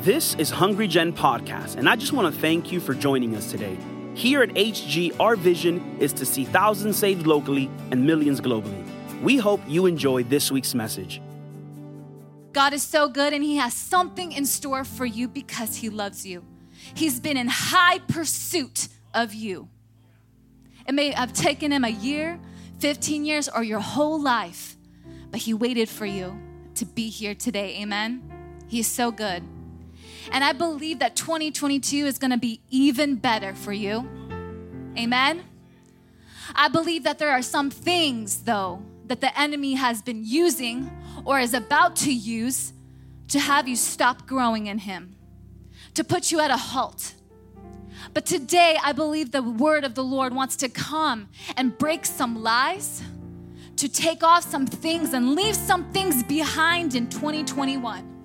This is Hungry Gen Podcast, and I just want to thank you for joining us today. Here at HG, our vision is to see thousands saved locally and millions globally. We hope you enjoy this week's message. God is so good and He has something in store for you because He loves you. He's been in high pursuit of you. It may have taken Him a year, 15 years, or your whole life, but He waited for you to be here today. Amen. He's so good. And I believe that 2022 is going to be even better for you. Amen. I believe that there are some things, though, that the enemy has been using or is about to use to have you stop growing in Him, to put you at a halt. But today, I believe the word of the Lord wants to come and break some lies, to take off some things and leave some things behind in 2021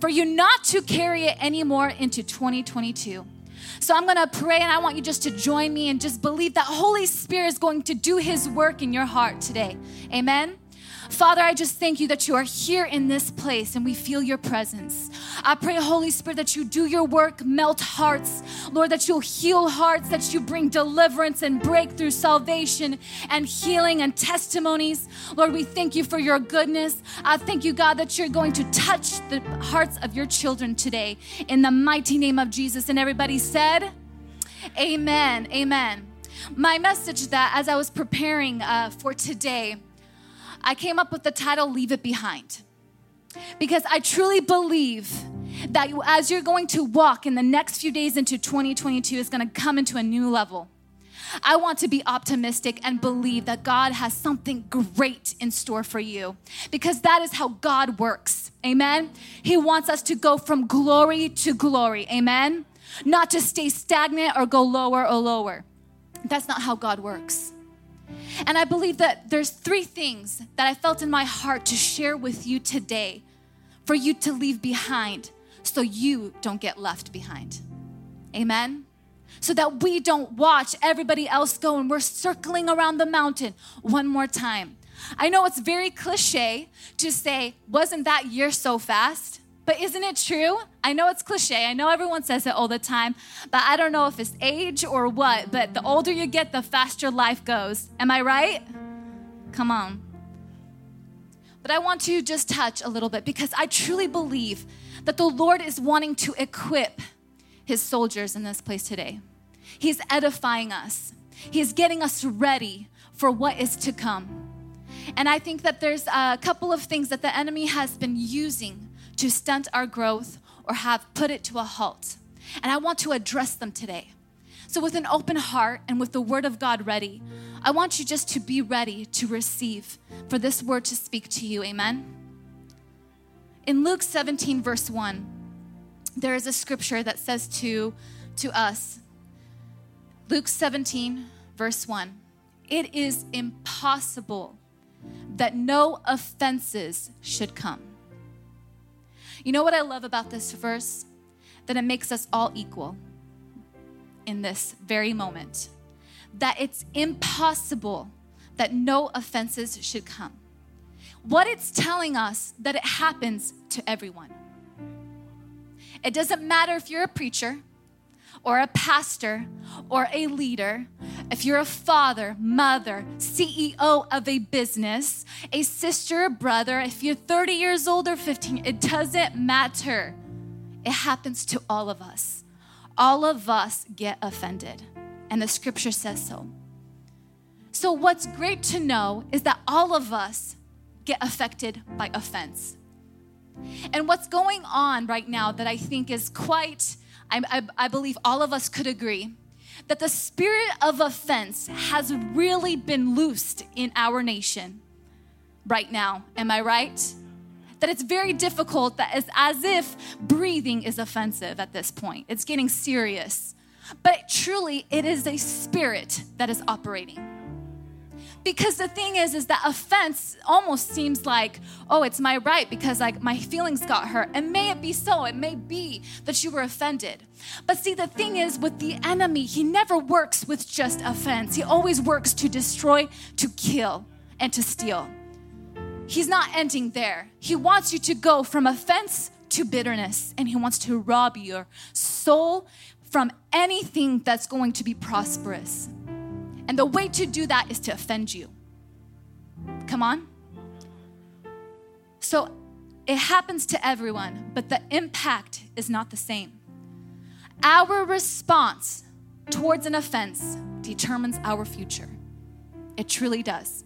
for you not to carry it anymore into 2022. So I'm gonna pray and I want you just to join me and just believe that Holy Spirit is going to do his work in your heart today. Amen. Father, I just thank you that you are here in this place and we feel your presence. I pray, Holy Spirit, that you do your work, melt hearts. Lord, that you'll heal hearts, that you bring deliverance and breakthrough, salvation and healing and testimonies. Lord, we thank you for your goodness. I thank you, God, that you're going to touch the hearts of your children today in the mighty name of Jesus. And everybody said, Amen. Amen. My message that as I was preparing uh, for today, I came up with the title Leave It Behind. Because I truly believe that as you're going to walk in the next few days into 2022, is going to come into a new level. I want to be optimistic and believe that God has something great in store for you because that is how God works. Amen. He wants us to go from glory to glory. Amen. Not to stay stagnant or go lower or lower. That's not how God works. And I believe that there's three things that I felt in my heart to share with you today for you to leave behind so you don't get left behind. Amen? So that we don't watch everybody else go and we're circling around the mountain one more time. I know it's very cliche to say, wasn't that year so fast? But isn't it true? I know it's cliche. I know everyone says it all the time, but I don't know if it's age or what. But the older you get, the faster life goes. Am I right? Come on. But I want to just touch a little bit because I truly believe that the Lord is wanting to equip his soldiers in this place today. He's edifying us, He's getting us ready for what is to come. And I think that there's a couple of things that the enemy has been using to stunt our growth or have put it to a halt. And I want to address them today. So, with an open heart and with the word of God ready, I want you just to be ready to receive for this word to speak to you. Amen. In Luke 17, verse 1, there is a scripture that says to, to us, Luke 17, verse 1, it is impossible that no offenses should come. You know what I love about this verse? That it makes us all equal in this very moment. That it's impossible that no offenses should come. What it's telling us that it happens to everyone. It doesn't matter if you're a preacher, or a pastor or a leader, if you're a father, mother, CEO of a business, a sister, brother, if you're 30 years old or 15, it doesn't matter. It happens to all of us. All of us get offended, and the scripture says so. So, what's great to know is that all of us get affected by offense. And what's going on right now that I think is quite I, I, I believe all of us could agree that the spirit of offense has really been loosed in our nation right now. Am I right? That it's very difficult, that it's as if breathing is offensive at this point. It's getting serious. But truly, it is a spirit that is operating. Because the thing is, is that offense almost seems like, oh, it's my right because like my feelings got hurt. And may it be so. It may be that you were offended. But see, the thing is with the enemy, he never works with just offense. He always works to destroy, to kill, and to steal. He's not ending there. He wants you to go from offense to bitterness and he wants to rob your soul from anything that's going to be prosperous. And the way to do that is to offend you. Come on. So it happens to everyone, but the impact is not the same. Our response towards an offense determines our future. It truly does.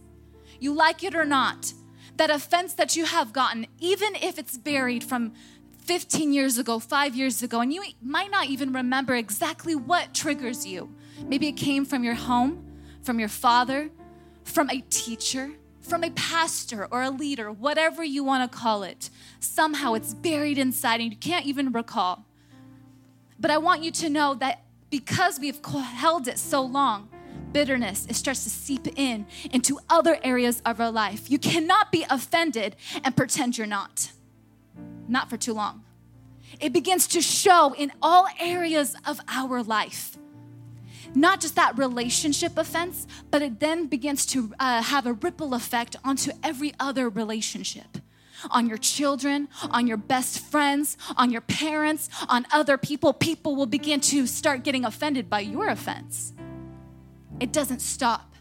You like it or not, that offense that you have gotten, even if it's buried from 15 years ago, five years ago, and you might not even remember exactly what triggers you. Maybe it came from your home, from your father, from a teacher, from a pastor or a leader, whatever you want to call it. Somehow it's buried inside and you can't even recall. But I want you to know that because we've held it so long, bitterness it starts to seep in into other areas of our life. You cannot be offended and pretend you're not. Not for too long. It begins to show in all areas of our life not just that relationship offense, but it then begins to uh, have a ripple effect onto every other relationship on your children, on your best friends, on your parents, on other people. People will begin to start getting offended by your offense. It doesn't stop.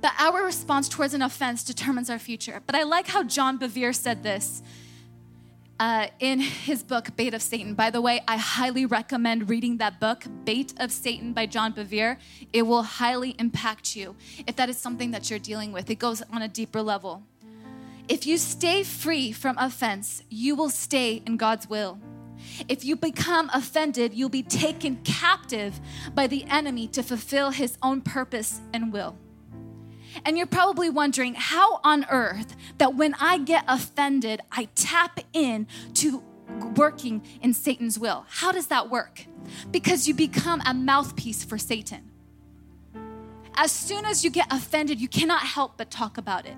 But our response towards an offense determines our future. But I like how John Bevere said this uh, in his book, Bait of Satan. By the way, I highly recommend reading that book, Bait of Satan by John Bevere. It will highly impact you if that is something that you're dealing with. It goes on a deeper level. If you stay free from offense, you will stay in God's will. If you become offended, you'll be taken captive by the enemy to fulfill his own purpose and will. And you're probably wondering how on earth that when I get offended, I tap in to working in Satan's will. How does that work? Because you become a mouthpiece for Satan. As soon as you get offended, you cannot help but talk about it.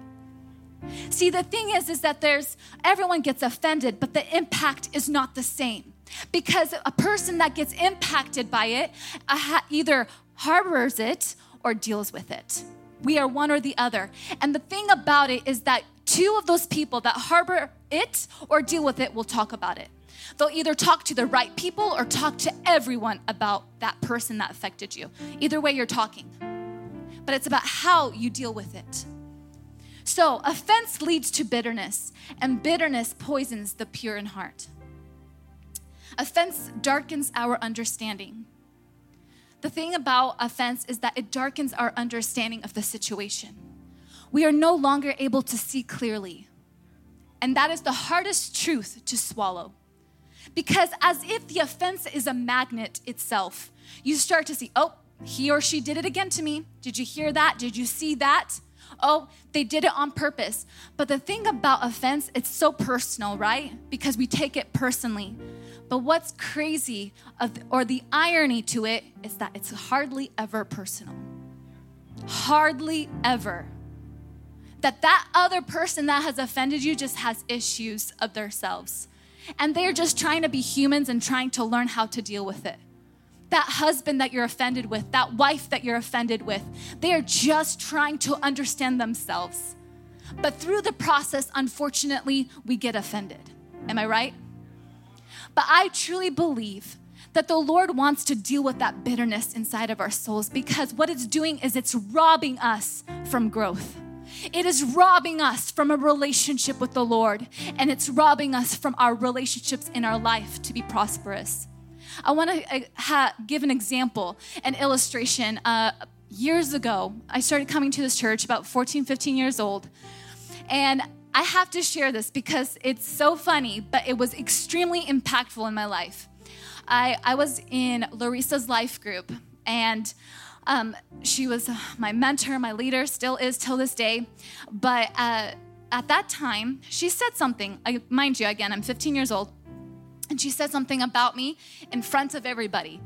See, the thing is, is that there's everyone gets offended, but the impact is not the same. Because a person that gets impacted by it uh, either harbors it or deals with it. We are one or the other. And the thing about it is that two of those people that harbor it or deal with it will talk about it. They'll either talk to the right people or talk to everyone about that person that affected you. Either way, you're talking. But it's about how you deal with it. So, offense leads to bitterness, and bitterness poisons the pure in heart. Offense darkens our understanding. The thing about offense is that it darkens our understanding of the situation. We are no longer able to see clearly. And that is the hardest truth to swallow. Because, as if the offense is a magnet itself, you start to see, oh, he or she did it again to me. Did you hear that? Did you see that? Oh, they did it on purpose. But the thing about offense, it's so personal, right? Because we take it personally. But what's crazy, or the irony to it, is that it's hardly ever personal. Hardly ever. That that other person that has offended you just has issues of themselves. And they're just trying to be humans and trying to learn how to deal with it. That husband that you're offended with, that wife that you're offended with, they are just trying to understand themselves. But through the process, unfortunately, we get offended. Am I right? But I truly believe that the Lord wants to deal with that bitterness inside of our souls because what it's doing is it's robbing us from growth. It is robbing us from a relationship with the Lord, and it's robbing us from our relationships in our life to be prosperous. I want to uh, ha- give an example, an illustration. Uh, years ago, I started coming to this church about 14, 15 years old, and I have to share this because it's so funny, but it was extremely impactful in my life. I, I was in Larissa's life group, and um, she was my mentor, my leader, still is till this day. But uh, at that time, she said something. I, mind you, again, I'm 15 years old. And she said something about me in front of everybody.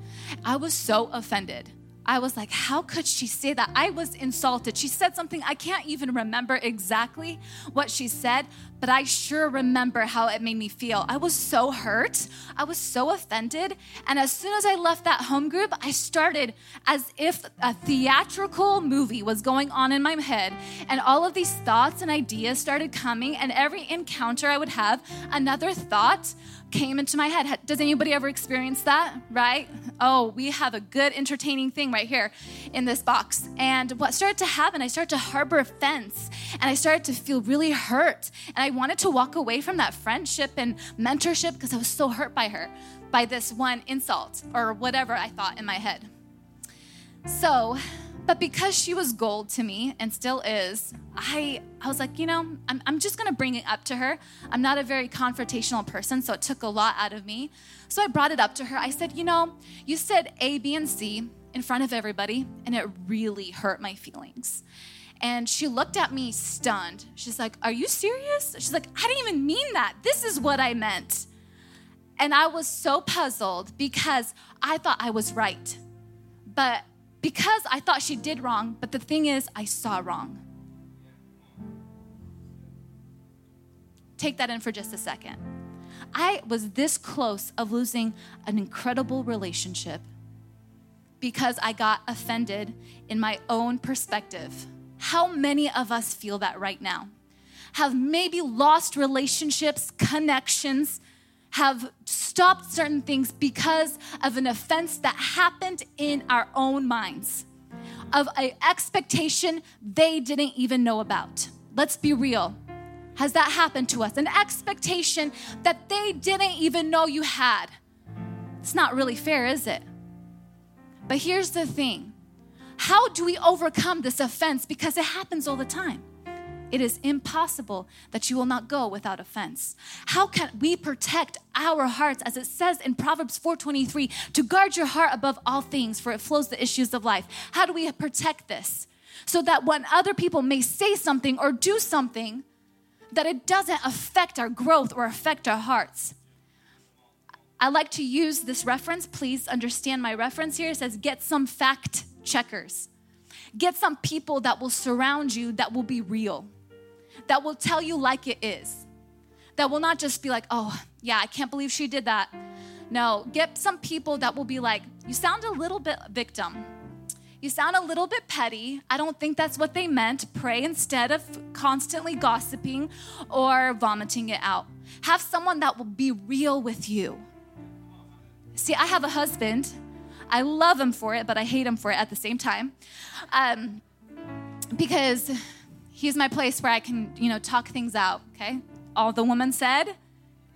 I was so offended. I was like, how could she say that? I was insulted. She said something, I can't even remember exactly what she said, but I sure remember how it made me feel. I was so hurt. I was so offended. And as soon as I left that home group, I started as if a theatrical movie was going on in my head. And all of these thoughts and ideas started coming. And every encounter I would have, another thought came into my head. Does anybody ever experience that? Right? Oh, we have a good entertaining thing right here in this box. And what started to happen, I started to harbor offense and I started to feel really hurt. And I wanted to walk away from that friendship and mentorship because I was so hurt by her, by this one insult or whatever I thought in my head. So, but because she was gold to me and still is, I, I was like, you know, I'm, I'm just gonna bring it up to her. I'm not a very confrontational person, so it took a lot out of me. So I brought it up to her. I said, you know, you said A, B, and C in front of everybody, and it really hurt my feelings. And she looked at me stunned. She's like, Are you serious? She's like, I didn't even mean that. This is what I meant. And I was so puzzled because I thought I was right. But because I thought she did wrong, but the thing is, I saw wrong. Take that in for just a second. I was this close of losing an incredible relationship because I got offended in my own perspective. How many of us feel that right now? Have maybe lost relationships, connections, have stopped certain things because of an offense that happened in our own minds, of an expectation they didn't even know about. Let's be real. Has that happened to us? An expectation that they didn't even know you had. It's not really fair, is it? But here's the thing how do we overcome this offense? Because it happens all the time. It is impossible that you will not go without offense. How can we protect our hearts as it says in Proverbs 4:23 to guard your heart above all things for it flows the issues of life. How do we protect this? So that when other people may say something or do something that it doesn't affect our growth or affect our hearts. I like to use this reference. Please understand my reference here. It says, get some fact checkers. Get some people that will surround you that will be real that will tell you like it is. That will not just be like, oh, yeah, I can't believe she did that. No, get some people that will be like, you sound a little bit victim. You sound a little bit petty. I don't think that's what they meant. Pray instead of constantly gossiping or vomiting it out. Have someone that will be real with you. See, I have a husband. I love him for it, but I hate him for it at the same time. Um, because he's my place where I can, you know, talk things out, okay? All the woman said,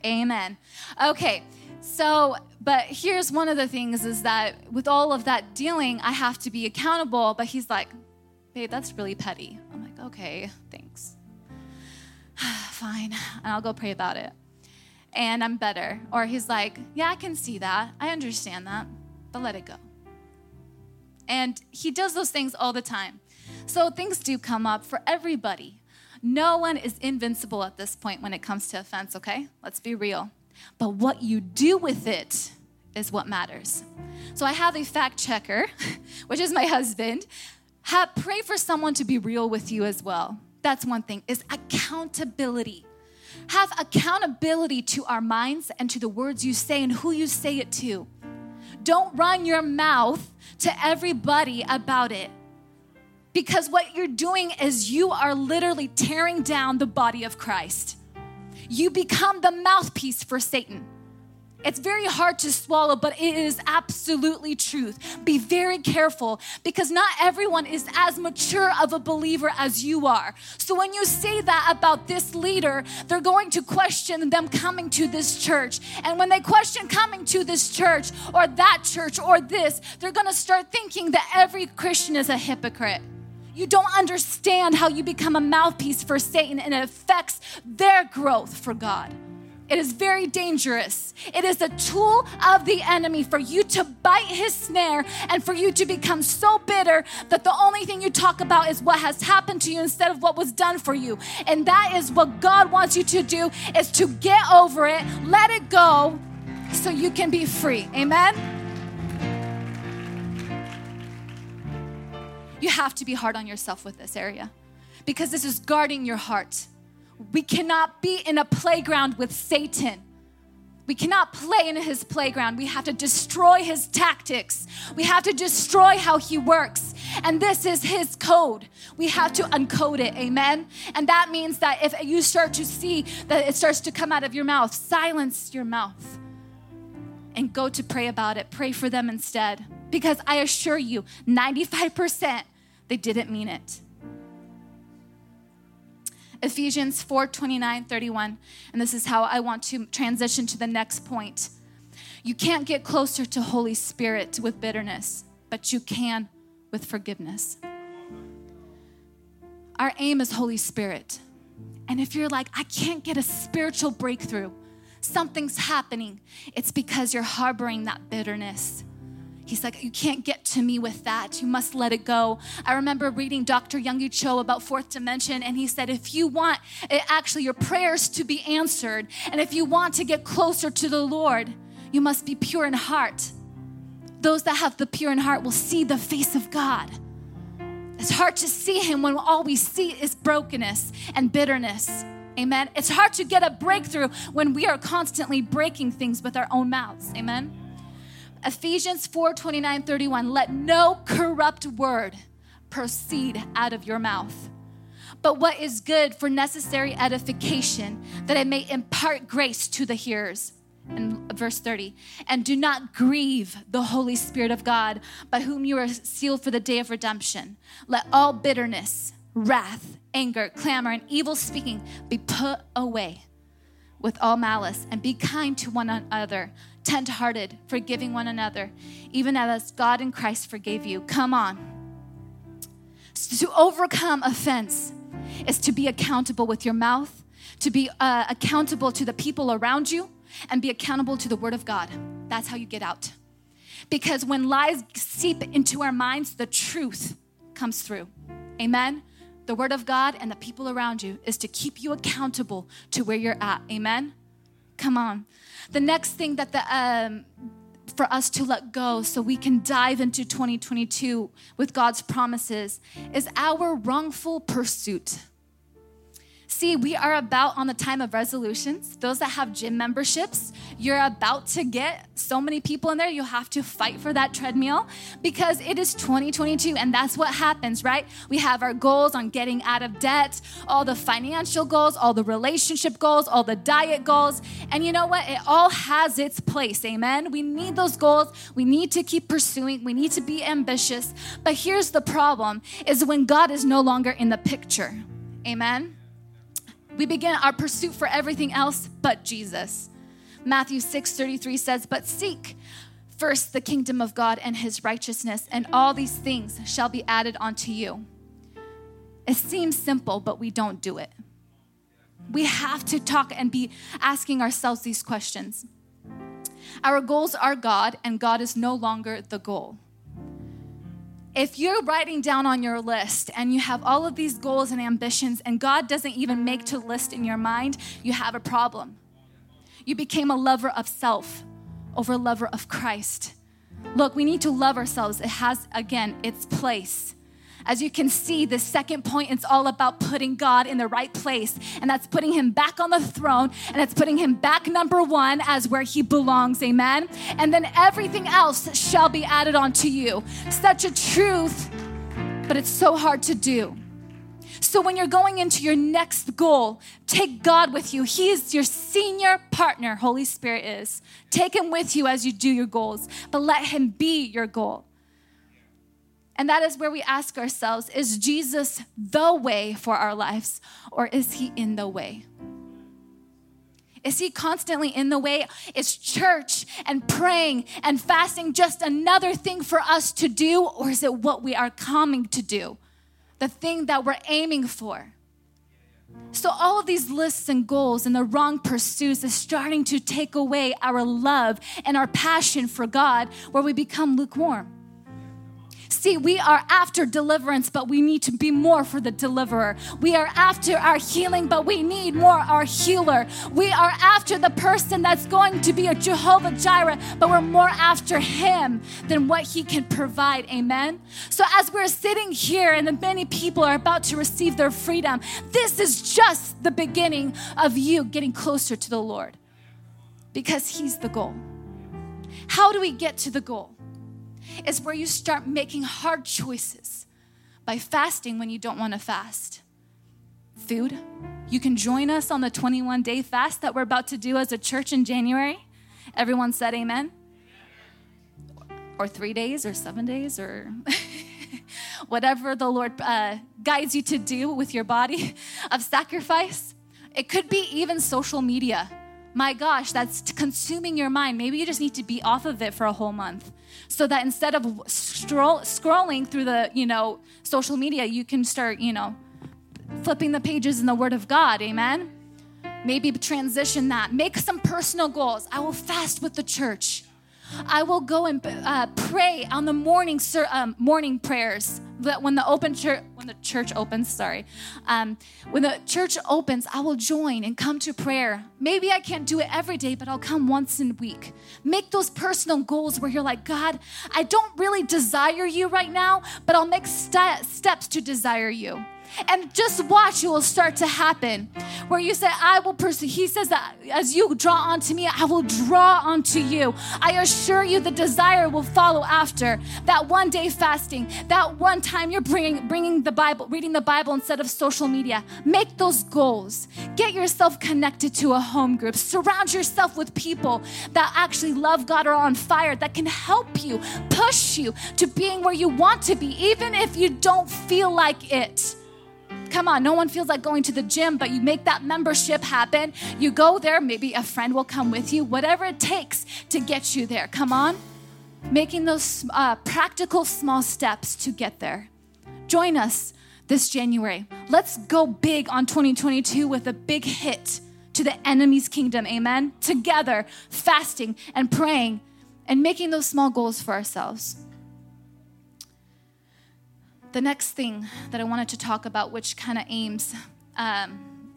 amen. Okay, so, but here's one of the things is that with all of that dealing, I have to be accountable, but he's like, babe, that's really petty. I'm like, okay, thanks. Fine, and I'll go pray about it. And I'm better. Or he's like, yeah, I can see that. I understand that, but let it go. And he does those things all the time. So things do come up for everybody. No one is invincible at this point when it comes to offense, okay? Let's be real. But what you do with it is what matters. So I have a fact checker, which is my husband. Have, pray for someone to be real with you as well. That's one thing, is accountability. Have accountability to our minds and to the words you say and who you say it to. Don't run your mouth to everybody about it. Because what you're doing is you are literally tearing down the body of Christ. You become the mouthpiece for Satan. It's very hard to swallow, but it is absolutely truth. Be very careful because not everyone is as mature of a believer as you are. So when you say that about this leader, they're going to question them coming to this church. And when they question coming to this church or that church or this, they're going to start thinking that every Christian is a hypocrite. You don't understand how you become a mouthpiece for Satan and it affects their growth for God. It is very dangerous. It is a tool of the enemy for you to bite his snare and for you to become so bitter that the only thing you talk about is what has happened to you instead of what was done for you. And that is what God wants you to do is to get over it, let it go so you can be free. Amen. You have to be hard on yourself with this area because this is guarding your heart. We cannot be in a playground with Satan. We cannot play in his playground. We have to destroy his tactics. We have to destroy how he works. And this is his code. We have to uncode it. Amen. And that means that if you start to see that it starts to come out of your mouth, silence your mouth and go to pray about it. Pray for them instead. Because I assure you, 95% they didn't mean it. Ephesians 4 29, 31. And this is how I want to transition to the next point. You can't get closer to Holy Spirit with bitterness, but you can with forgiveness. Our aim is Holy Spirit. And if you're like, I can't get a spiritual breakthrough, something's happening, it's because you're harboring that bitterness. He's like, You can't get to me with that. You must let it go. I remember reading Dr. Yonggi Cho about fourth dimension, and he said, If you want it, actually your prayers to be answered, and if you want to get closer to the Lord, you must be pure in heart. Those that have the pure in heart will see the face of God. It's hard to see Him when all we see is brokenness and bitterness. Amen. It's hard to get a breakthrough when we are constantly breaking things with our own mouths. Amen. Ephesians 4 29, 31. Let no corrupt word proceed out of your mouth, but what is good for necessary edification, that it may impart grace to the hearers. And verse 30, and do not grieve the Holy Spirit of God, by whom you are sealed for the day of redemption. Let all bitterness, wrath, anger, clamor, and evil speaking be put away with all malice, and be kind to one another, tenderhearted, forgiving one another, even as God in Christ forgave you. Come on. So to overcome offense is to be accountable with your mouth, to be uh, accountable to the people around you, and be accountable to the Word of God. That's how you get out. Because when lies seep into our minds, the truth comes through. Amen. The Word of God and the people around you is to keep you accountable to where you're at. Amen. Come on. The next thing that the um, for us to let go so we can dive into 2022 with God's promises is our wrongful pursuit. See, we are about on the time of resolutions. Those that have gym memberships, you're about to get so many people in there, you have to fight for that treadmill because it is 2022 and that's what happens, right? We have our goals on getting out of debt, all the financial goals, all the relationship goals, all the diet goals. And you know what? It all has its place, amen? We need those goals. We need to keep pursuing. We need to be ambitious. But here's the problem is when God is no longer in the picture. Amen we begin our pursuit for everything else but Jesus. Matthew 6 33 says, But seek first the kingdom of God and his righteousness, and all these things shall be added unto you. It seems simple, but we don't do it. We have to talk and be asking ourselves these questions. Our goals are God, and God is no longer the goal if you're writing down on your list and you have all of these goals and ambitions and God doesn't even make to list in your mind, you have a problem. You became a lover of self over a lover of Christ. Look, we need to love ourselves. It has, again, its place. As you can see, the second point is all about putting God in the right place, and that's putting Him back on the throne, and it's putting Him back number one as where He belongs. Amen. And then everything else shall be added onto you. Such a truth, but it's so hard to do. So when you're going into your next goal, take God with you. He is your senior partner, Holy Spirit is. Take him with you as you do your goals, but let him be your goal. And that is where we ask ourselves is Jesus the way for our lives, or is he in the way? Is he constantly in the way? Is church and praying and fasting just another thing for us to do, or is it what we are coming to do? The thing that we're aiming for? So, all of these lists and goals and the wrong pursuits is starting to take away our love and our passion for God, where we become lukewarm. See, we are after deliverance, but we need to be more for the deliverer. We are after our healing, but we need more our healer. We are after the person that's going to be a Jehovah Jireh, but we're more after him than what he can provide. Amen. So as we're sitting here and the many people are about to receive their freedom, this is just the beginning of you getting closer to the Lord because he's the goal. How do we get to the goal? Is where you start making hard choices by fasting when you don't want to fast. Food. You can join us on the 21 day fast that we're about to do as a church in January. Everyone said amen. Or three days, or seven days, or whatever the Lord uh, guides you to do with your body of sacrifice. It could be even social media my gosh, that's consuming your mind. Maybe you just need to be off of it for a whole month so that instead of stroll, scrolling through the, you know, social media, you can start, you know, flipping the pages in the Word of God. Amen. Maybe transition that. Make some personal goals. I will fast with the church. I will go and uh, pray on the morning um, morning prayers. That when the open church when the church opens, sorry, um, when the church opens, I will join and come to prayer. Maybe I can't do it every day, but I'll come once in a week. Make those personal goals where you're like, God, I don't really desire you right now, but I'll make st- steps to desire you. And just watch, it will start to happen. Where you say, I will pursue. He says that as you draw onto me, I will draw onto you. I assure you the desire will follow after. That one day fasting, that one time you're bringing, bringing the Bible, reading the Bible instead of social media. Make those goals. Get yourself connected to a home group. Surround yourself with people that actually love God or are on fire, that can help you, push you to being where you want to be, even if you don't feel like it. Come on, no one feels like going to the gym, but you make that membership happen. You go there, maybe a friend will come with you, whatever it takes to get you there. Come on. Making those uh, practical small steps to get there. Join us this January. Let's go big on 2022 with a big hit to the enemy's kingdom. Amen. Together, fasting and praying and making those small goals for ourselves. The next thing that I wanted to talk about, which kind of aims, um,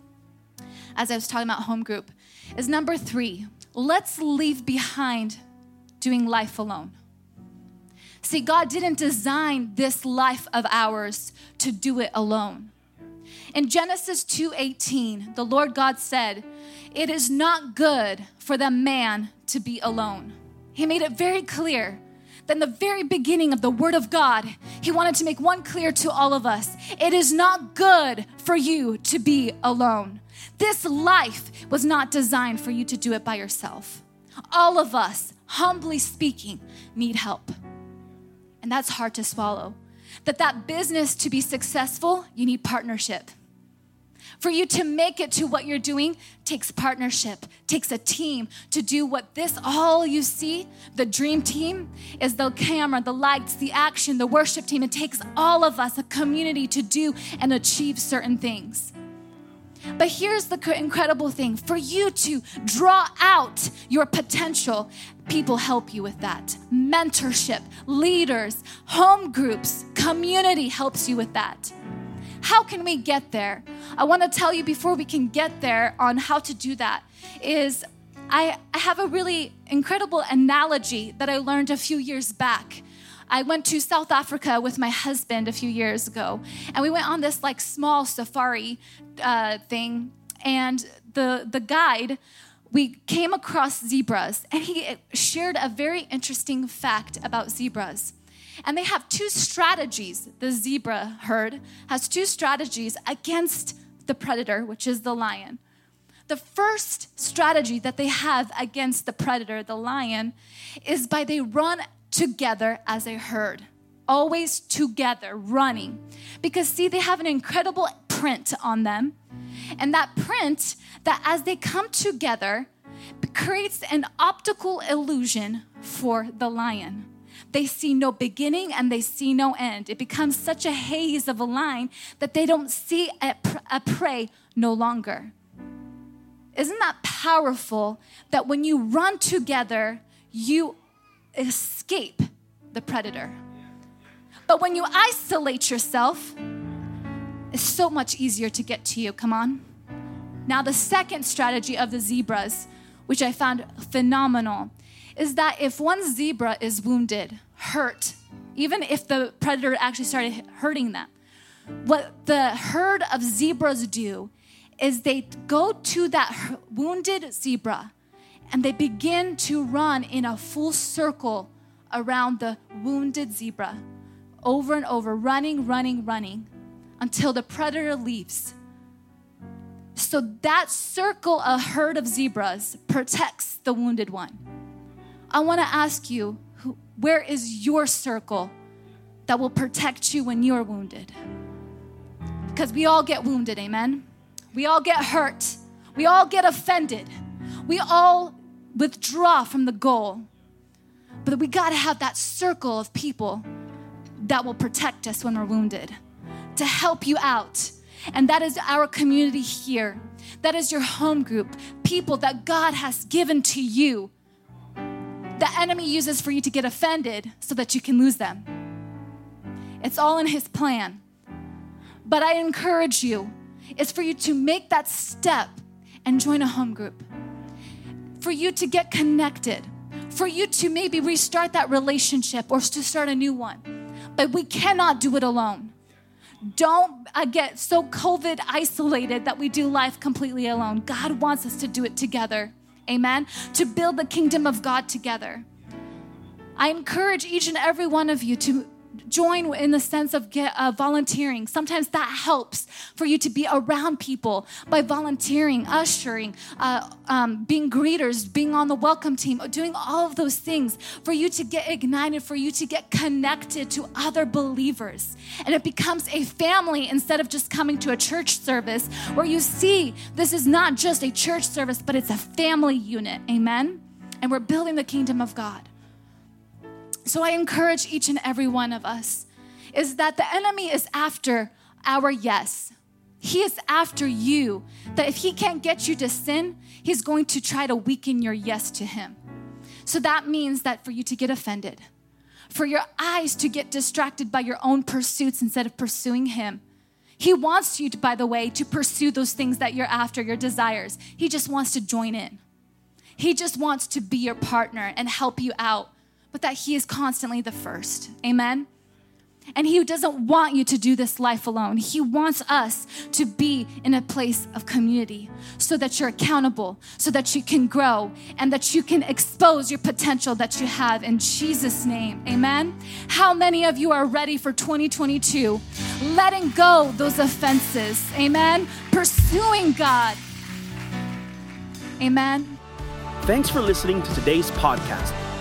as I was talking about home group, is number three let's leave behind doing life alone. See, God didn't design this life of ours to do it alone. In Genesis 2:18, the Lord God said, "It is not good for the man to be alone." He made it very clear then the very beginning of the Word of God, He wanted to make one clear to all of us it is not good for you to be alone. This life was not designed for you to do it by yourself. All of us, humbly speaking, need help. And that's hard to swallow. That that business to be successful, you need partnership. For you to make it to what you're doing takes partnership, takes a team to do what this all you see, the dream team, is the camera, the lights, the action, the worship team. It takes all of us, a community, to do and achieve certain things. But here's the incredible thing for you to draw out your potential, people help you with that. Mentorship, leaders, home groups, community helps you with that. How can we get there? I want to tell you before we can get there on how to do that is I, I have a really incredible analogy that I learned a few years back. I went to South Africa with my husband a few years ago, and we went on this like small safari uh, thing. And the the guide, we came across zebras, and he shared a very interesting fact about zebras. And they have two strategies. The zebra herd has two strategies against the predator, which is the lion. The first strategy that they have against the predator, the lion, is by they run together as a herd, always together, running. Because see, they have an incredible print on them. And that print, that as they come together, creates an optical illusion for the lion. They see no beginning and they see no end. It becomes such a haze of a line that they don't see a, a prey no longer. Isn't that powerful that when you run together, you escape the predator? But when you isolate yourself, it's so much easier to get to you. Come on. Now, the second strategy of the zebras, which I found phenomenal, is that if one zebra is wounded, hurt, even if the predator actually started hurting them, what the herd of zebras do is they go to that wounded zebra and they begin to run in a full circle around the wounded zebra over and over, running, running, running until the predator leaves. So that circle, a herd of zebras, protects the wounded one. I want to ask you, where is your circle that will protect you when you're wounded? Because we all get wounded, amen? We all get hurt. We all get offended. We all withdraw from the goal. But we got to have that circle of people that will protect us when we're wounded to help you out. And that is our community here. That is your home group, people that God has given to you. The enemy uses for you to get offended so that you can lose them. It's all in his plan. But I encourage you is for you to make that step and join a home group. For you to get connected. For you to maybe restart that relationship or to start a new one. But we cannot do it alone. Don't uh, get so COVID isolated that we do life completely alone. God wants us to do it together. Amen. To build the kingdom of God together. I encourage each and every one of you to join in the sense of get, uh, volunteering. Sometimes that helps for you to be around people by volunteering, ushering, uh, um, being greeters, being on the welcome team, doing all of those things for you to get ignited, for you to get connected to other believers. And it becomes a family instead of just coming to a church service where you see this is not just a church service, but it's a family unit. Amen? And we're building the kingdom of God. So I encourage each and every one of us is that the enemy is after our yes. He is after you. That if he can't get you to sin, he's going to try to weaken your yes to him. So that means that for you to get offended, for your eyes to get distracted by your own pursuits instead of pursuing him. He wants you, to, by the way, to pursue those things that you're after, your desires. He just wants to join in. He just wants to be your partner and help you out but that He is constantly the first. Amen? And He doesn't want you to do this life alone. He wants us to be in a place of community so that you're accountable, so that you can grow, and that you can expose your potential that you have in Jesus' name. Amen? How many of you are ready for 2022? Letting go those offenses. Amen? Pursuing God. Amen. Thanks for listening to today's podcast.